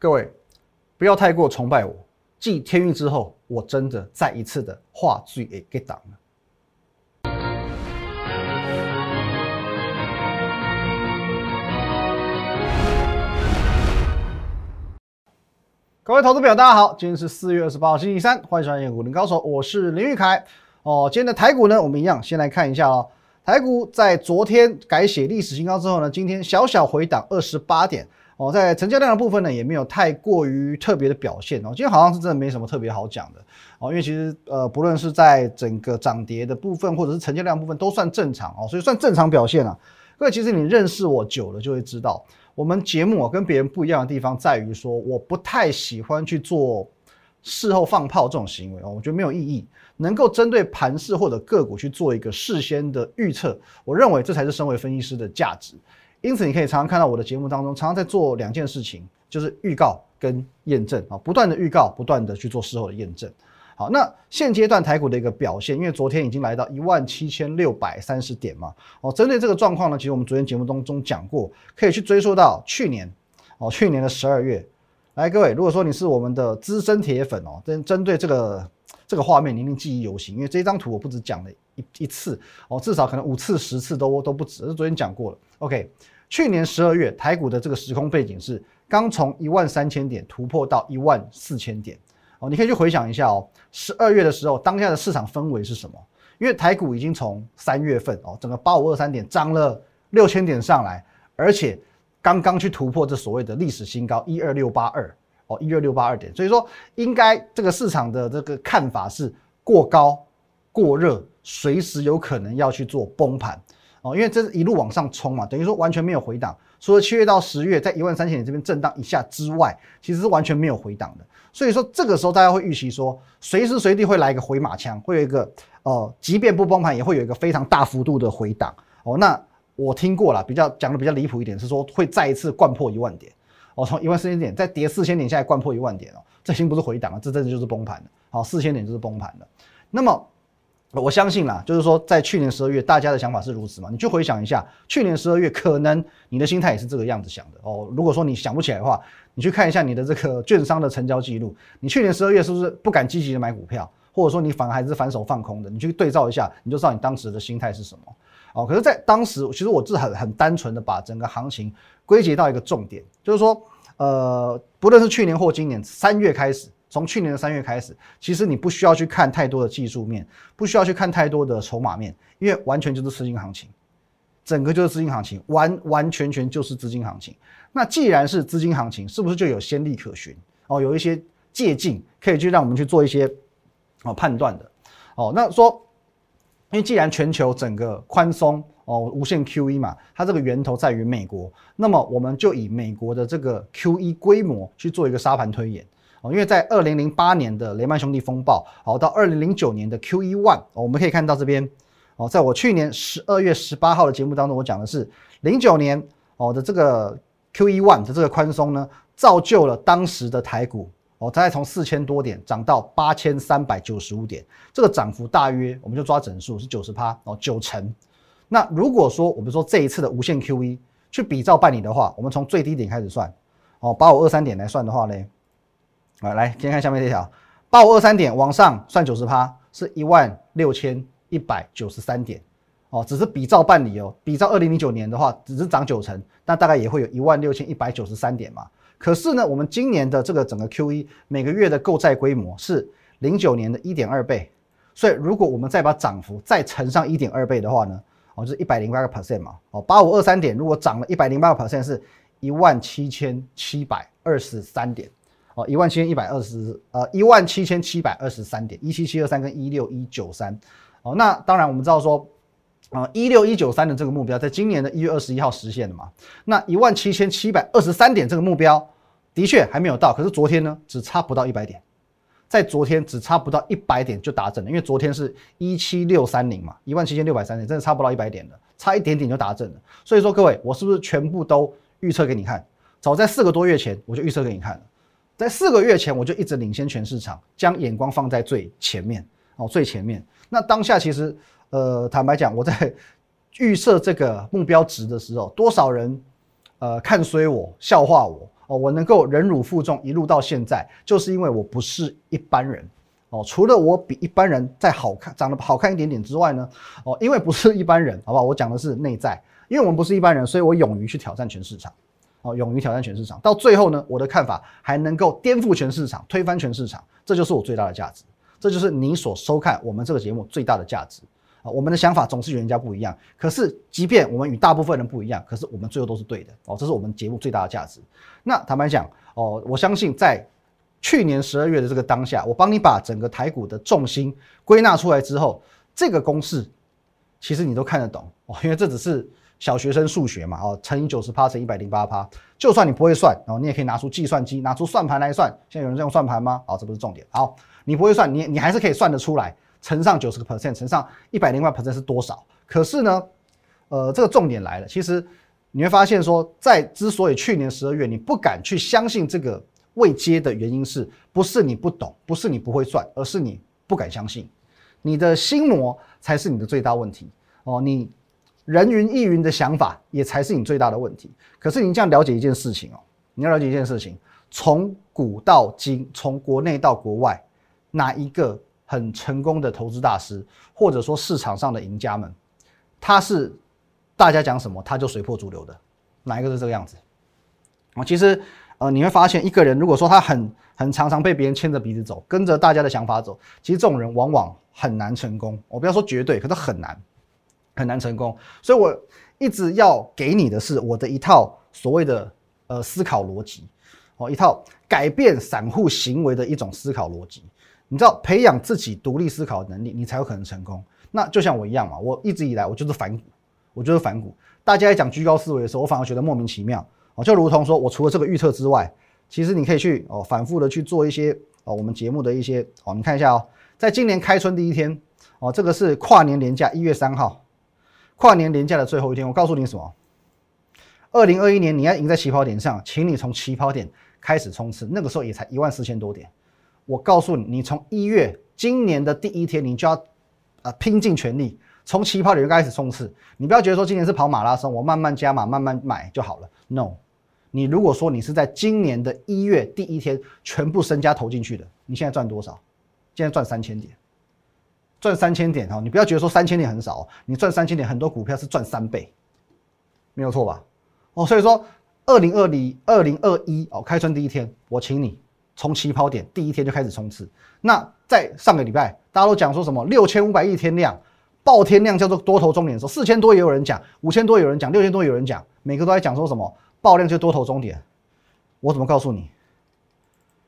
各位不要太过崇拜我。继天运之后，我真的再一次的话剧给给挡了。各位投资友，大家好，今天是四月二十八号，星期三，欢迎收看《股林高手》，我是林玉凯。哦，今天的台股呢，我们一样先来看一下哦。台股在昨天改写历史新高之后呢，今天小小回档二十八点。哦，在成交量的部分呢，也没有太过于特别的表现哦。今天好像是真的没什么特别好讲的哦，因为其实呃，不论是在整个涨跌的部分，或者是成交量部分，都算正常哦，所以算正常表现啊。各位，其实你认识我久了，就会知道我们节目啊跟别人不一样的地方在于说，我不太喜欢去做事后放炮这种行为哦，我觉得没有意义。能够针对盘势或者个股去做一个事先的预测，我认为这才是身为分析师的价值。因此，你可以常常看到我的节目当中，常常在做两件事情，就是预告跟验证啊，不断的预告，不断的去做事后的验证。好，那现阶段台股的一个表现，因为昨天已经来到一万七千六百三十点嘛，哦，针对这个状况呢，其实我们昨天节目当中讲过，可以去追溯到去年，哦，去年的十二月。来，各位，如果说你是我们的资深铁粉哦，针针对这个这个画面，你一定记忆犹新，因为这张图我不止讲了一一次哦，至少可能五次、十次都都不止，是昨天讲过了。OK。去年十二月台股的这个时空背景是刚从一万三千点突破到一万四千点哦，你可以去回想一下哦，十二月的时候当下的市场氛围是什么？因为台股已经从三月份哦，整个八五二三点涨了六千点上来，而且刚刚去突破这所谓的历史新高一二六八二哦，一二六八二点，所以说应该这个市场的这个看法是过高过热，随时有可能要去做崩盘。哦，因为这是一路往上冲嘛，等于说完全没有回档。除了七月到十月在一万三千点这边震荡一下之外，其实是完全没有回档的。所以说这个时候大家会预期说，随时随地会来一个回马枪，会有一个呃，即便不崩盘也会有一个非常大幅度的回档。哦，那我听过了，比较讲的比较离谱一点是说会再一次灌破一万点。哦，从一万四千点再跌四千点下来灌破一万点哦，这已经不是回档了，这真的就是崩盘了。好，四千点就是崩盘了。那么。我相信啦，就是说，在去年十二月，大家的想法是如此嘛？你去回想一下，去年十二月，可能你的心态也是这个样子想的哦。如果说你想不起来的话，你去看一下你的这个券商的成交记录，你去年十二月是不是不敢积极的买股票，或者说你反而还是反手放空的？你去对照一下，你就知道你当时的心态是什么哦。可是，在当时，其实我是很很单纯的把整个行情归结到一个重点，就是说，呃，不论是去年或今年三月开始。从去年的三月开始，其实你不需要去看太多的技术面，不需要去看太多的筹码面，因为完全就是资金行情，整个就是资金行情，完完全全就是资金行情。那既然是资金行情，是不是就有先例可循？哦，有一些借鉴可以去让我们去做一些哦判断的。哦，那说，因为既然全球整个宽松哦，无限 QE 嘛，它这个源头在于美国，那么我们就以美国的这个 QE 规模去做一个沙盘推演。哦，因为在二零零八年的雷曼兄弟风暴，好到二零零九年的 Q E One，我们可以看到这边，哦，在我去年十二月十八号的节目当中，我讲的是零九年哦的这个 Q E One 的这个宽松呢，造就了当时的台股哦，大概从四千多点涨到八千三百九十五点，这个涨幅大约我们就抓整数是九十趴哦，九成。那如果说我们说这一次的无限 Q E 去比照办理的话，我们从最低点开始算，哦，八五二三点来算的话呢？啊，来先看下面这条，八五二三点往上算九十趴，是一万六千一百九十三点，哦，只是比照办理哦，比照二零零九年的话，只是涨九成，那大概也会有一万六千一百九十三点嘛。可是呢，我们今年的这个整个 Q E 每个月的购债规模是零九年的一点二倍，所以如果我们再把涨幅再乘上一点二倍的话呢，哦，就是一百零八个 percent 嘛，哦，八五二三点如果涨了一百零八个 percent 是一万七千七百二十三点。哦，一万七千一百二十，呃，一万七千七百二十三点，一七七二三跟一六一九三，哦，那当然我们知道说，啊，一六一九三的这个目标在今年的一月二十一号实现的嘛，那一万七千七百二十三点这个目标的确还没有到，可是昨天呢，只差不到一百点，在昨天只差不到一百点就达阵了，因为昨天是一七六三零嘛，一万七千六百三点，真的差不到一百点的，差一点点就达阵了，所以说各位，我是不是全部都预测给你看？早在四个多月前我就预测给你看了。在四个月前，我就一直领先全市场，将眼光放在最前面哦，最前面。那当下其实，呃，坦白讲，我在预设这个目标值的时候，多少人呃看衰我、笑话我哦，我能够忍辱负重一路到现在，就是因为我不是一般人哦。除了我比一般人再好看、长得好看一点点之外呢，哦，因为不是一般人，好不好？我讲的是内在，因为我们不是一般人，所以我勇于去挑战全市场，哦，勇于挑战全市场。到最后呢，我的看法还能够颠覆全市场、推翻全市场，这就是我最大的价值，这就是你所收看我们这个节目最大的价值。啊，我们的想法总是与人家不一样。可是，即便我们与大部分人不一样，可是我们最后都是对的哦。这是我们节目最大的价值。那坦白讲哦，我相信在去年十二月的这个当下，我帮你把整个台股的重心归纳出来之后，这个公式其实你都看得懂哦，因为这只是小学生数学嘛哦，乘以九十趴乘一百零八趴，就算你不会算然哦，你也可以拿出计算机，拿出算盘来算。现在有人在用算盘吗？好，这不是重点。好，你不会算，你你还是可以算得出来。乘上九十个 percent，乘上一百零八 percent 是多少？可是呢，呃，这个重点来了。其实你会发现说，在之所以去年十二月你不敢去相信这个未接的原因，是不是你不懂，不是你不会算，而是你不敢相信。你的心魔才是你的最大问题哦。你人云亦云的想法也才是你最大的问题。可是你这样了解一件事情哦，你要了解一件事情，从古到今，从国内到国外，哪一个？很成功的投资大师，或者说市场上的赢家们，他是大家讲什么他就随波逐流的，哪一个是这个样子？啊，其实呃你会发现，一个人如果说他很很常常被别人牵着鼻子走，跟着大家的想法走，其实这种人往往很难成功。我不要说绝对，可是很难很难成功。所以我一直要给你的是我的一套所谓的呃思考逻辑，哦，一套改变散户行为的一种思考逻辑。你知道培养自己独立思考能力，你才有可能成功。那就像我一样嘛，我一直以来我就是反骨，我就是反骨。大家在讲居高思维的时候，我反而觉得莫名其妙。哦，就如同说我除了这个预测之外，其实你可以去哦反复的去做一些哦我们节目的一些哦，你看一下哦，在今年开春第一天哦，这个是跨年年假一月三号，跨年年假的最后一天，我告诉你什么？二零二一年你要赢在起跑点上，请你从起跑点开始冲刺，那个时候也才一万四千多点。我告诉你，你从一月今年的第一天，你就要啊拼尽全力，从起跑点就开始冲刺。你不要觉得说今年是跑马拉松，我慢慢加码，慢慢买就好了。No，你如果说你是在今年的一月第一天全部身家投进去的，你现在赚多少？现在赚三千点，赚三千点哈！你不要觉得说三千点很少，你赚三千点，很多股票是赚三倍，没有错吧？哦，所以说二零二零二零二一哦，开春第一天，我请你。从起跑点第一天就开始冲刺。那在上个礼拜，大家都讲说什么六千五百亿天量，爆天量叫做多头终点的时候，四千多也有人讲，五千多有人讲，六千多有人讲，每个都在讲说什么爆量就多头终点。我怎么告诉你？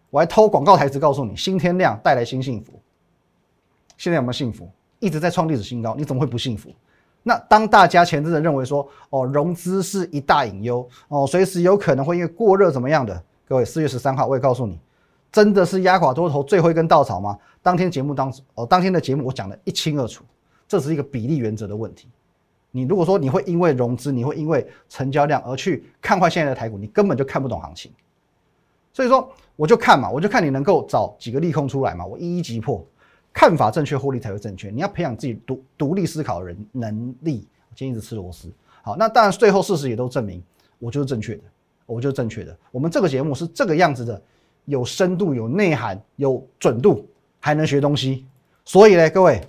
我还偷广告台词告诉你，新天量带来新幸福。现在有没有幸福？一直在创历史新高，你怎么会不幸福？那当大家前阵子认为说，哦，融资是一大隐忧，哦，随时有可能会因为过热怎么样的？各位，四月十三号我也告诉你。真的是压垮多头最后一根稻草吗？当天节目当哦，当天的节目我讲的一清二楚，这是一个比例原则的问题。你如果说你会因为融资，你会因为成交量而去看坏现在的台股，你根本就看不懂行情。所以说，我就看嘛，我就看你能够找几个利空出来嘛，我一一击破。看法正确，获利才会正确。你要培养自己独独立思考的人能力。今天一直吃螺丝，好，那当然最后事实也都证明我就是正确的，我就是正确的。我们这个节目是这个样子的。有深度、有内涵、有准度，还能学东西，所以呢，各位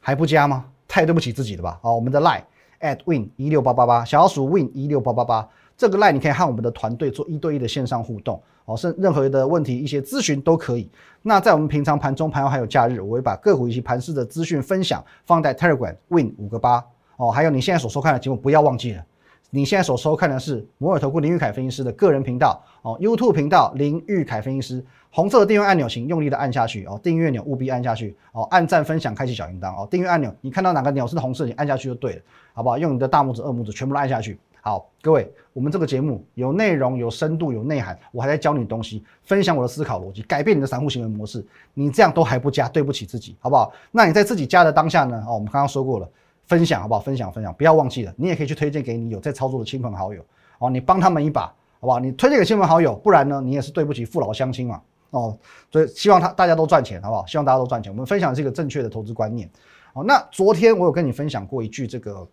还不加吗？太对不起自己了吧！好，我们的 lie at win 一六八八八，小鼠 win 一六八八八，这个 line 你可以和我们的团队做一对一的线上互动，哦，是任何的问题、一些咨询都可以。那在我们平常盘中、盘后还有假日，我会把个股以及盘市的资讯分享放在 Telegram win 五个八哦，还有你现在所收看的节目，不要忘记了。你现在所收看的是摩尔投顾林玉凯分析师的个人频道哦，YouTube 频道林玉凯分析师，红色的订阅按钮，请用力的按下去哦，订阅钮务必按下去哦，按赞分享，开启小铃铛哦，订阅按钮，你看到哪个钮是红色，你按下去就对了，好不好？用你的大拇指、二拇指全部按下去。好，各位，我们这个节目有内容、有深度、有内涵，我还在教你东西，分享我的思考逻辑，改变你的散户行为模式，你这样都还不加，对不起自己，好不好？那你在自己加的当下呢？哦，我们刚刚说过了。分享好不好？分享分享，不要忘记了，你也可以去推荐给你有在操作的亲朋好友哦，你帮他们一把，好不好？你推荐给亲朋好友，不然呢，你也是对不起父老乡亲嘛哦。所以希望他大家都赚钱，好不好？希望大家都赚钱。我们分享是一个正确的投资观念哦。那昨天我有跟你分享过一句这个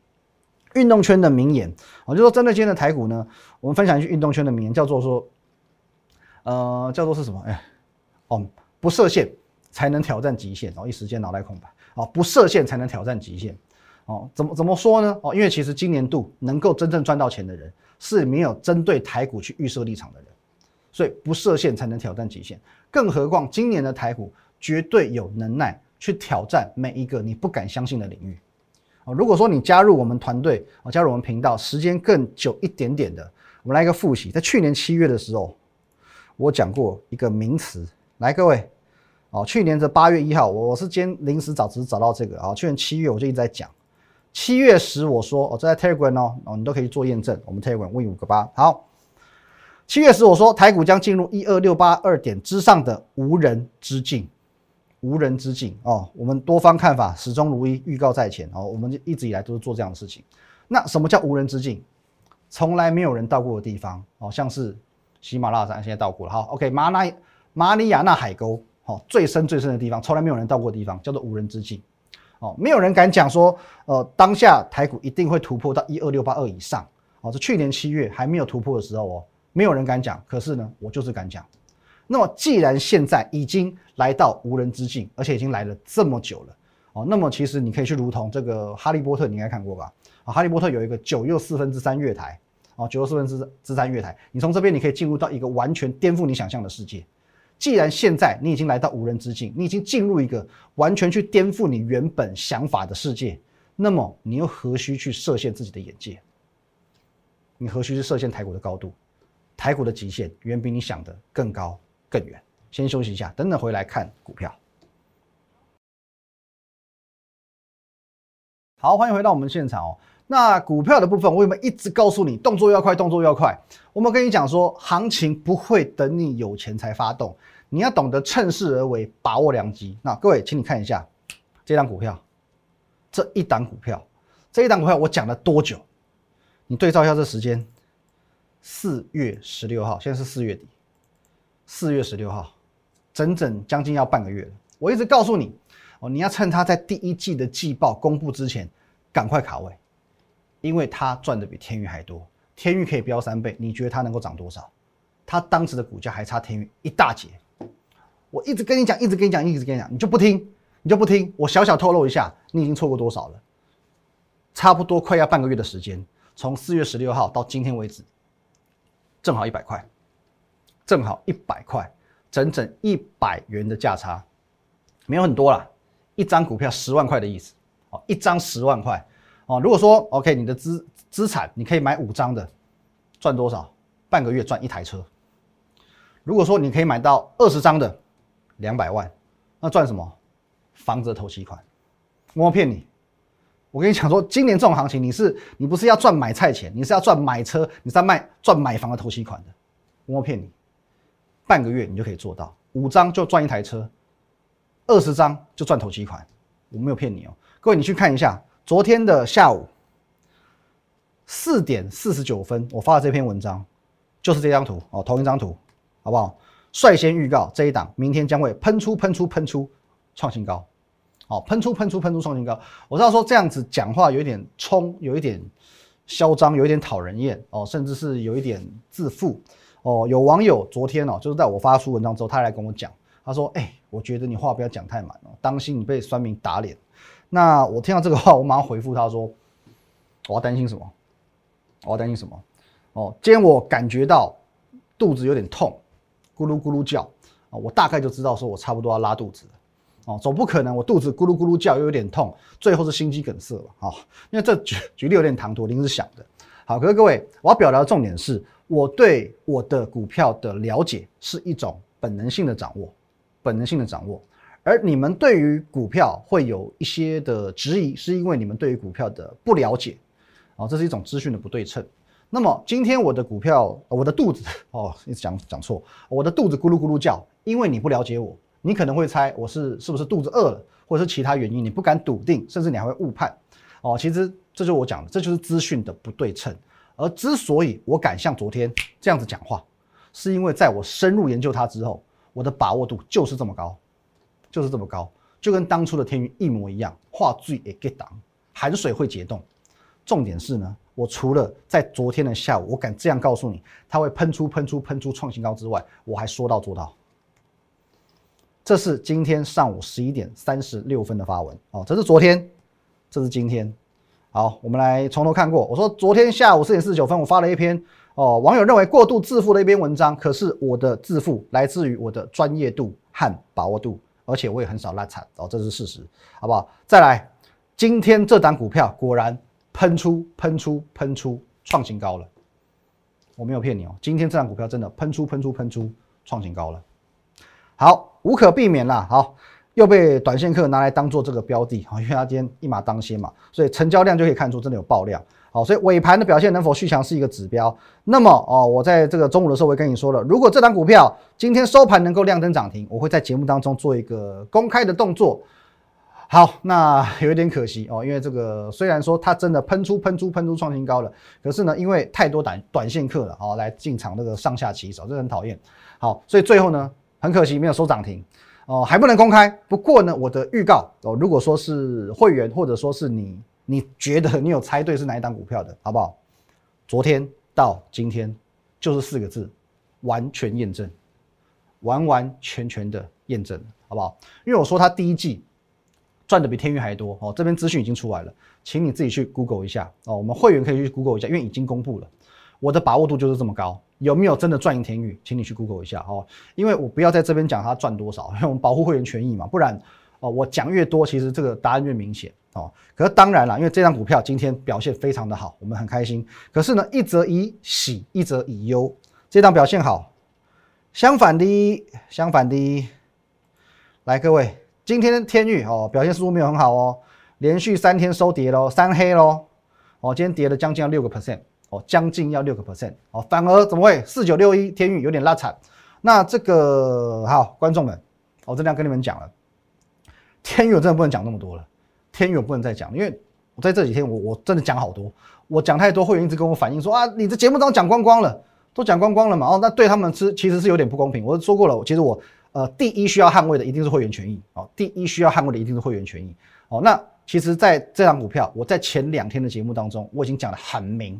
运动圈的名言，我就说针对今天的台股呢，我们分享一句运动圈的名言，叫做说，呃，叫做是什么？哎，哦，不设限才能挑战极限。哦，一时间脑袋空白。哦，不设限才能挑战极限。哦，怎么怎么说呢？哦，因为其实今年度能够真正赚到钱的人，是没有针对台股去预设立场的人，所以不设限才能挑战极限。更何况今年的台股绝对有能耐去挑战每一个你不敢相信的领域。哦，如果说你加入我们团队，哦，加入我们频道时间更久一点点的，我们来一个复习。在去年七月的时候，我讲过一个名词，来各位，哦，去年的八月一号，我我是今临时找，只是找到这个啊。去年七月我就一直在讲。七月十，我说哦，这在 Telegram 哦，哦，你都可以做验证。我们 Telegram 问五个八，好。七月十，我说台股将进入一二六八二点之上的无人之境，无人之境哦。我们多方看法始终如一，预告在前哦。我们一直以来都是做这样的事情。那什么叫无人之境？从来没有人到过的地方哦，像是喜马拉雅山现在到过了。好，OK，马拉马里亚纳海沟，哦，最深最深的地方，从来没有人到过的地方，叫做无人之境。哦，没有人敢讲说，呃，当下台股一定会突破到一二六八二以上。哦，这去年七月还没有突破的时候哦，没有人敢讲。可是呢，我就是敢讲。那么既然现在已经来到无人之境，而且已经来了这么久了，哦，那么其实你可以去如同这个哈利波特，你应该看过吧？啊，哈利波特有一个九又四分之三月台，哦，九又四分之之三月台，你从这边你可以进入到一个完全颠覆你想象的世界。既然现在你已经来到无人之境，你已经进入一个完全去颠覆你原本想法的世界，那么你又何须去设限自己的眼界？你何须去设限台股的高度？台股的极限远比你想的更高更远。先休息一下，等等回来看股票。好，欢迎回到我们现场哦。那股票的部分，我有没有一直告诉你，动作要快，动作要快？我们跟你讲说，行情不会等你有钱才发动，你要懂得趁势而为，把握良机。那各位，请你看一下这张股票，这一档股票，这一档股票我讲了多久？你对照一下这时间，四月十六号，现在是四月底，四月十六号，整整将近要半个月了。我一直告诉你，哦，你要趁它在第一季的季报公布之前，赶快卡位。因为它赚的比天宇还多，天宇可以飙三倍，你觉得它能够涨多少？它当时的股价还差天宇一大截。我一直跟你讲，一直跟你讲，一直跟你讲，你就不听，你就不听。我小小透露一下，你已经错过多少了？差不多快要半个月的时间，从四月十六号到今天为止，正好一百块，正好一百块，整整一百元的价差，没有很多啦，一张股票十万块的意思哦，一张十万块。哦，如果说 OK，你的资资产你可以买五张的，赚多少？半个月赚一台车。如果说你可以买到二十张的，两百万，那赚什么？房子的头期款。我骗你，我跟你讲说，今年这种行情，你是你不是要赚买菜钱，你是要赚买车，你是要卖赚买房的头期款的。我骗你，半个月你就可以做到，五张就赚一台车，二十张就赚头期款。我没有骗你哦，各位你去看一下。昨天的下午四点四十九分，我发的这篇文章就是这张图哦，同一张图，好不好？率先预告这一档明天将会喷出、喷出、喷出创新高，好，喷出、喷出、喷出创新高。我知道说这样子讲话有一点冲，有一点嚣张，有一点讨人厌哦，甚至是有一点自负哦。有网友昨天哦，就是在我发出文章之后，他来跟我讲，他说：“哎，我觉得你话不要讲太满哦，当心你被酸民打脸。”那我听到这个话，我马上回复他说：“我要担心什么？我要担心什么？哦，今天我感觉到肚子有点痛，咕噜咕噜叫啊，我大概就知道说我差不多要拉肚子了。哦，总不可能我肚子咕噜咕噜叫又有点痛，最后是心肌梗塞了啊？因为这举举例有点唐突，临时想的。好，可是各位，我要表达的重点是我对我的股票的了解是一种本能性的掌握，本能性的掌握。”而你们对于股票会有一些的质疑，是因为你们对于股票的不了解，啊，这是一种资讯的不对称。那么今天我的股票，我的肚子哦，一直讲讲错，我的肚子咕噜咕噜叫，因为你不了解我，你可能会猜我是是不是肚子饿了，或者是其他原因，你不敢笃定，甚至你还会误判。哦，其实这就是我讲的，这就是资讯的不对称。而之所以我敢像昨天这样子讲话，是因为在我深入研究它之后，我的把握度就是这么高。就是这么高，就跟当初的天宇一模一样，画最也给挡，含水会解冻，重点是呢，我除了在昨天的下午，我敢这样告诉你，它会喷出、喷出、喷出创新高之外，我还说到做到。这是今天上午十一点三十六分的发文哦，这是昨天，这是今天。好，我们来从头看过。我说昨天下午四点四十九分，我发了一篇哦，网友认为过度自负的一篇文章，可是我的自负来自于我的专业度和把握度，而且我也很少拉惨哦，这是事实，好不好？再来，今天这档股票果然。喷出，喷出，喷出，创新高了。我没有骗你哦，今天这张股票真的喷出，喷出，喷出，创新高了。好，无可避免啦。好，又被短线客拿来当做这个标的啊，因为它今天一马当先嘛，所以成交量就可以看出真的有爆量。好，所以尾盘的表现能否续强是一个指标。那么哦，我在这个中午的时候我也跟你说了，如果这张股票今天收盘能够亮灯涨停，我会在节目当中做一个公开的动作。好，那有一点可惜哦，因为这个虽然说它真的喷出、喷出、喷出创新高了，可是呢，因为太多短短线客了哦，来进场这个上下起手，这很讨厌。好，所以最后呢，很可惜没有收涨停哦，还不能公开。不过呢，我的预告哦，如果说是会员或者说是你，你觉得你有猜对是哪一档股票的，好不好？昨天到今天就是四个字，完全验证，完完全全的验证，好不好？因为我说它第一季。赚的比天域还多哦！这边资讯已经出来了，请你自己去 Google 一下哦。我们会员可以去 Google 一下，因为已经公布了。我的把握度就是这么高，有没有真的赚赢天域？请你去 Google 一下哦。因为我不要在这边讲他赚多少，因 为我们保护会员权益嘛，不然哦，我讲越多，其实这个答案越明显哦。可是当然了，因为这张股票今天表现非常的好，我们很开心。可是呢，一则以喜，一则以忧，这张表现好，相反的，相反的，来各位。今天天域哦表现似乎没有很好哦，连续三天收跌喽，三黑喽，哦今天跌了将近要六个 percent 哦，将近要六个 percent 哦，反而怎么会四九六一天域有点拉惨？那这个好观众们，我真的要跟你们讲了，天域我真的不能讲那么多了，天域我不能再讲，因为我在这几天我我真的讲好多，我讲太多会员一直跟我反映说啊，你的节目都讲光光了，都讲光光了嘛，哦那对他们是其实是有点不公平，我说过了，其实我。呃，第一需要捍卫的一定是会员权益哦。第一需要捍卫的一定是会员权益哦。那其实，在这张股票，我在前两天的节目当中，我已经讲的很明，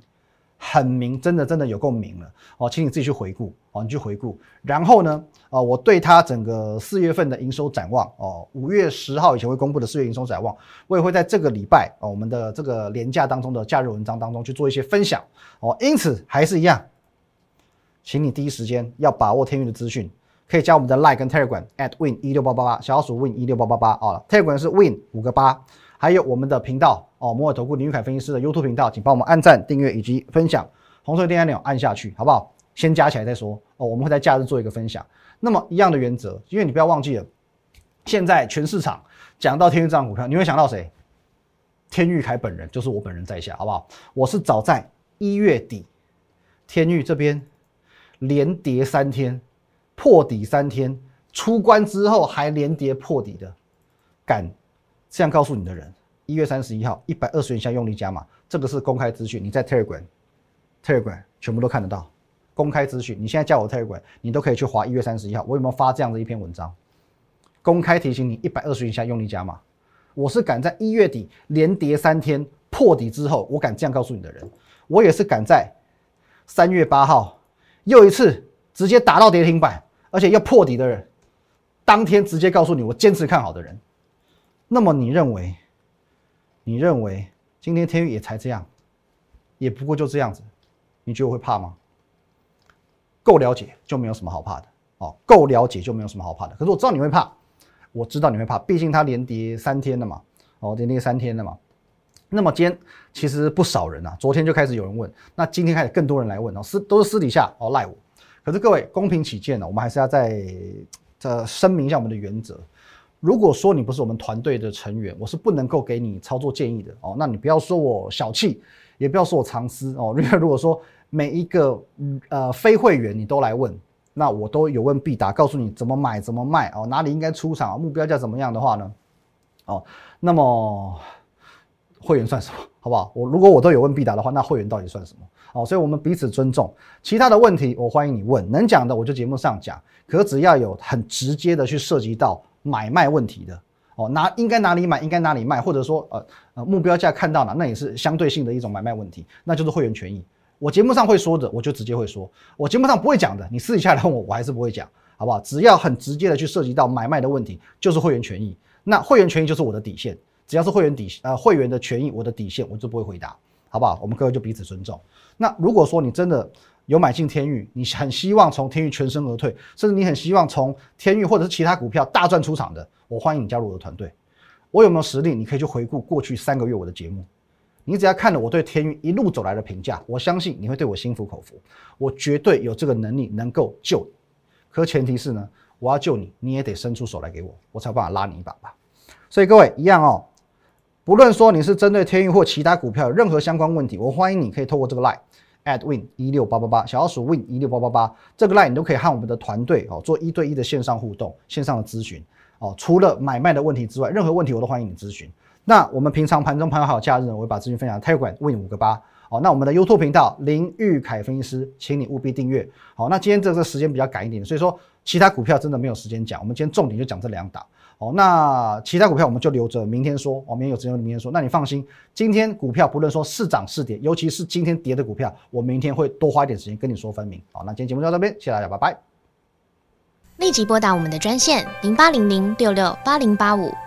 很明，真的真的有够明了哦。请你自己去回顾哦，你去回顾。然后呢，啊，我对它整个四月份的营收展望哦，五月十号以前会公布的四月营收展望，我也会在这个礼拜哦，我们的这个廉价当中的假日文章当中去做一些分享哦。因此，还是一样，请你第一时间要把握天运的资讯。可以加我们的 Line 跟 Telegram at win 一六八八八，小老鼠 win 一六八八八啊，Telegram 是 win 五个八，还有我们的频道哦，摩尔投顾林玉凯分析师的 YouTube 频道，请帮我们按赞、订阅以及分享，红色订阅钮按下去，好不好？先加起来再说哦，我们会在假日做一个分享。那么一样的原则，因为你不要忘记了，现在全市场讲到天域这张股票，你会想到谁？天域凯本人，就是我本人在下，好不好？我是早在一月底，天域这边连跌三天。破底三天，出关之后还连跌破底的，敢这样告诉你的人，一月三十一号一百二十元以下用力加码，这个是公开资讯，你在 Telegram，Telegram 全部都看得到，公开资讯，你现在加我 Telegram，你都可以去划一月三十一号，我有没有发这样的一篇文章？公开提醒你一百二十元以下用力加码，我是敢在一月底连跌三天破底之后，我敢这样告诉你的人，我也是敢在三月八号又一次直接打到跌停板。而且要破底的人，当天直接告诉你我坚持看好的人，那么你认为？你认为今天天宇也才这样，也不过就这样子，你觉得会怕吗？够了解就没有什么好怕的哦，够了解就没有什么好怕的。可是我知道你会怕，我知道你会怕，毕竟它连跌三天了嘛，哦，连跌三天了嘛。那么今天其实不少人啊，昨天就开始有人问，那今天开始更多人来问哦，私都是私底下哦赖我。可是各位公平起见呢，我们还是要再这声明一下我们的原则。如果说你不是我们团队的成员，我是不能够给你操作建议的哦。那你不要说我小气，也不要说我藏私哦。因为如果说每一个呃非会员你都来问，那我都有问必答，告诉你怎么买怎么卖哦，哪里应该出场，目标价怎么样的话呢？哦，那么会员算什么？好不好？我如果我都有问必答的话，那会员到底算什么？哦，所以我们彼此尊重。其他的问题我欢迎你问，能讲的我就节目上讲。可只要有很直接的去涉及到买卖问题的，哦，哪应该哪里买，应该哪里卖，或者说呃呃目标价看到了，那也是相对性的一种买卖问题，那就是会员权益。我节目上会说的，我就直接会说；我节目上不会讲的，你私底下来问我，我还是不会讲，好不好？只要很直接的去涉及到买卖的问题，就是会员权益。那会员权益就是我的底线，只要是会员底呃会员的权益，我的底线我就不会回答，好不好？我们各位就彼此尊重。那如果说你真的有买进天域，你很希望从天域全身而退，甚至你很希望从天域或者是其他股票大赚出场的，我欢迎你加入我的团队。我有没有实力？你可以去回顾过去三个月我的节目。你只要看了我对天域一路走来的评价，我相信你会对我心服口服。我绝对有这个能力能够救你，可前提是呢，我要救你，你也得伸出手来给我，我才有办法拉你一把吧。所以各位一样哦，不论说你是针对天域或其他股票有任何相关问题，我欢迎你可以透过这个 line at win 一六八八八小老鼠 win 一六八八八这个 line 你都可以和我们的团队哦做一对一的线上互动、线上的咨询哦。除了买卖的问题之外，任何问题我都欢迎你咨询。那我们平常盘中、盘后还有假日，我会把资讯分享。Telegram Win 五个八，好，那我们的 YouTube 频道林玉凯分析师，请你务必订阅。好，那今天这个时间比较赶一点，所以说其他股票真的没有时间讲，我们今天重点就讲这两档。哦，那其他股票我们就留着明天说，我明天有时间明天说。那你放心，今天股票不论说是涨是跌，尤其是今天跌的股票，我明天会多花一点时间跟你说分明。好，那今天节目就到这边，谢谢大家，拜拜。立即拨打我们的专线零八零零六六八零八五。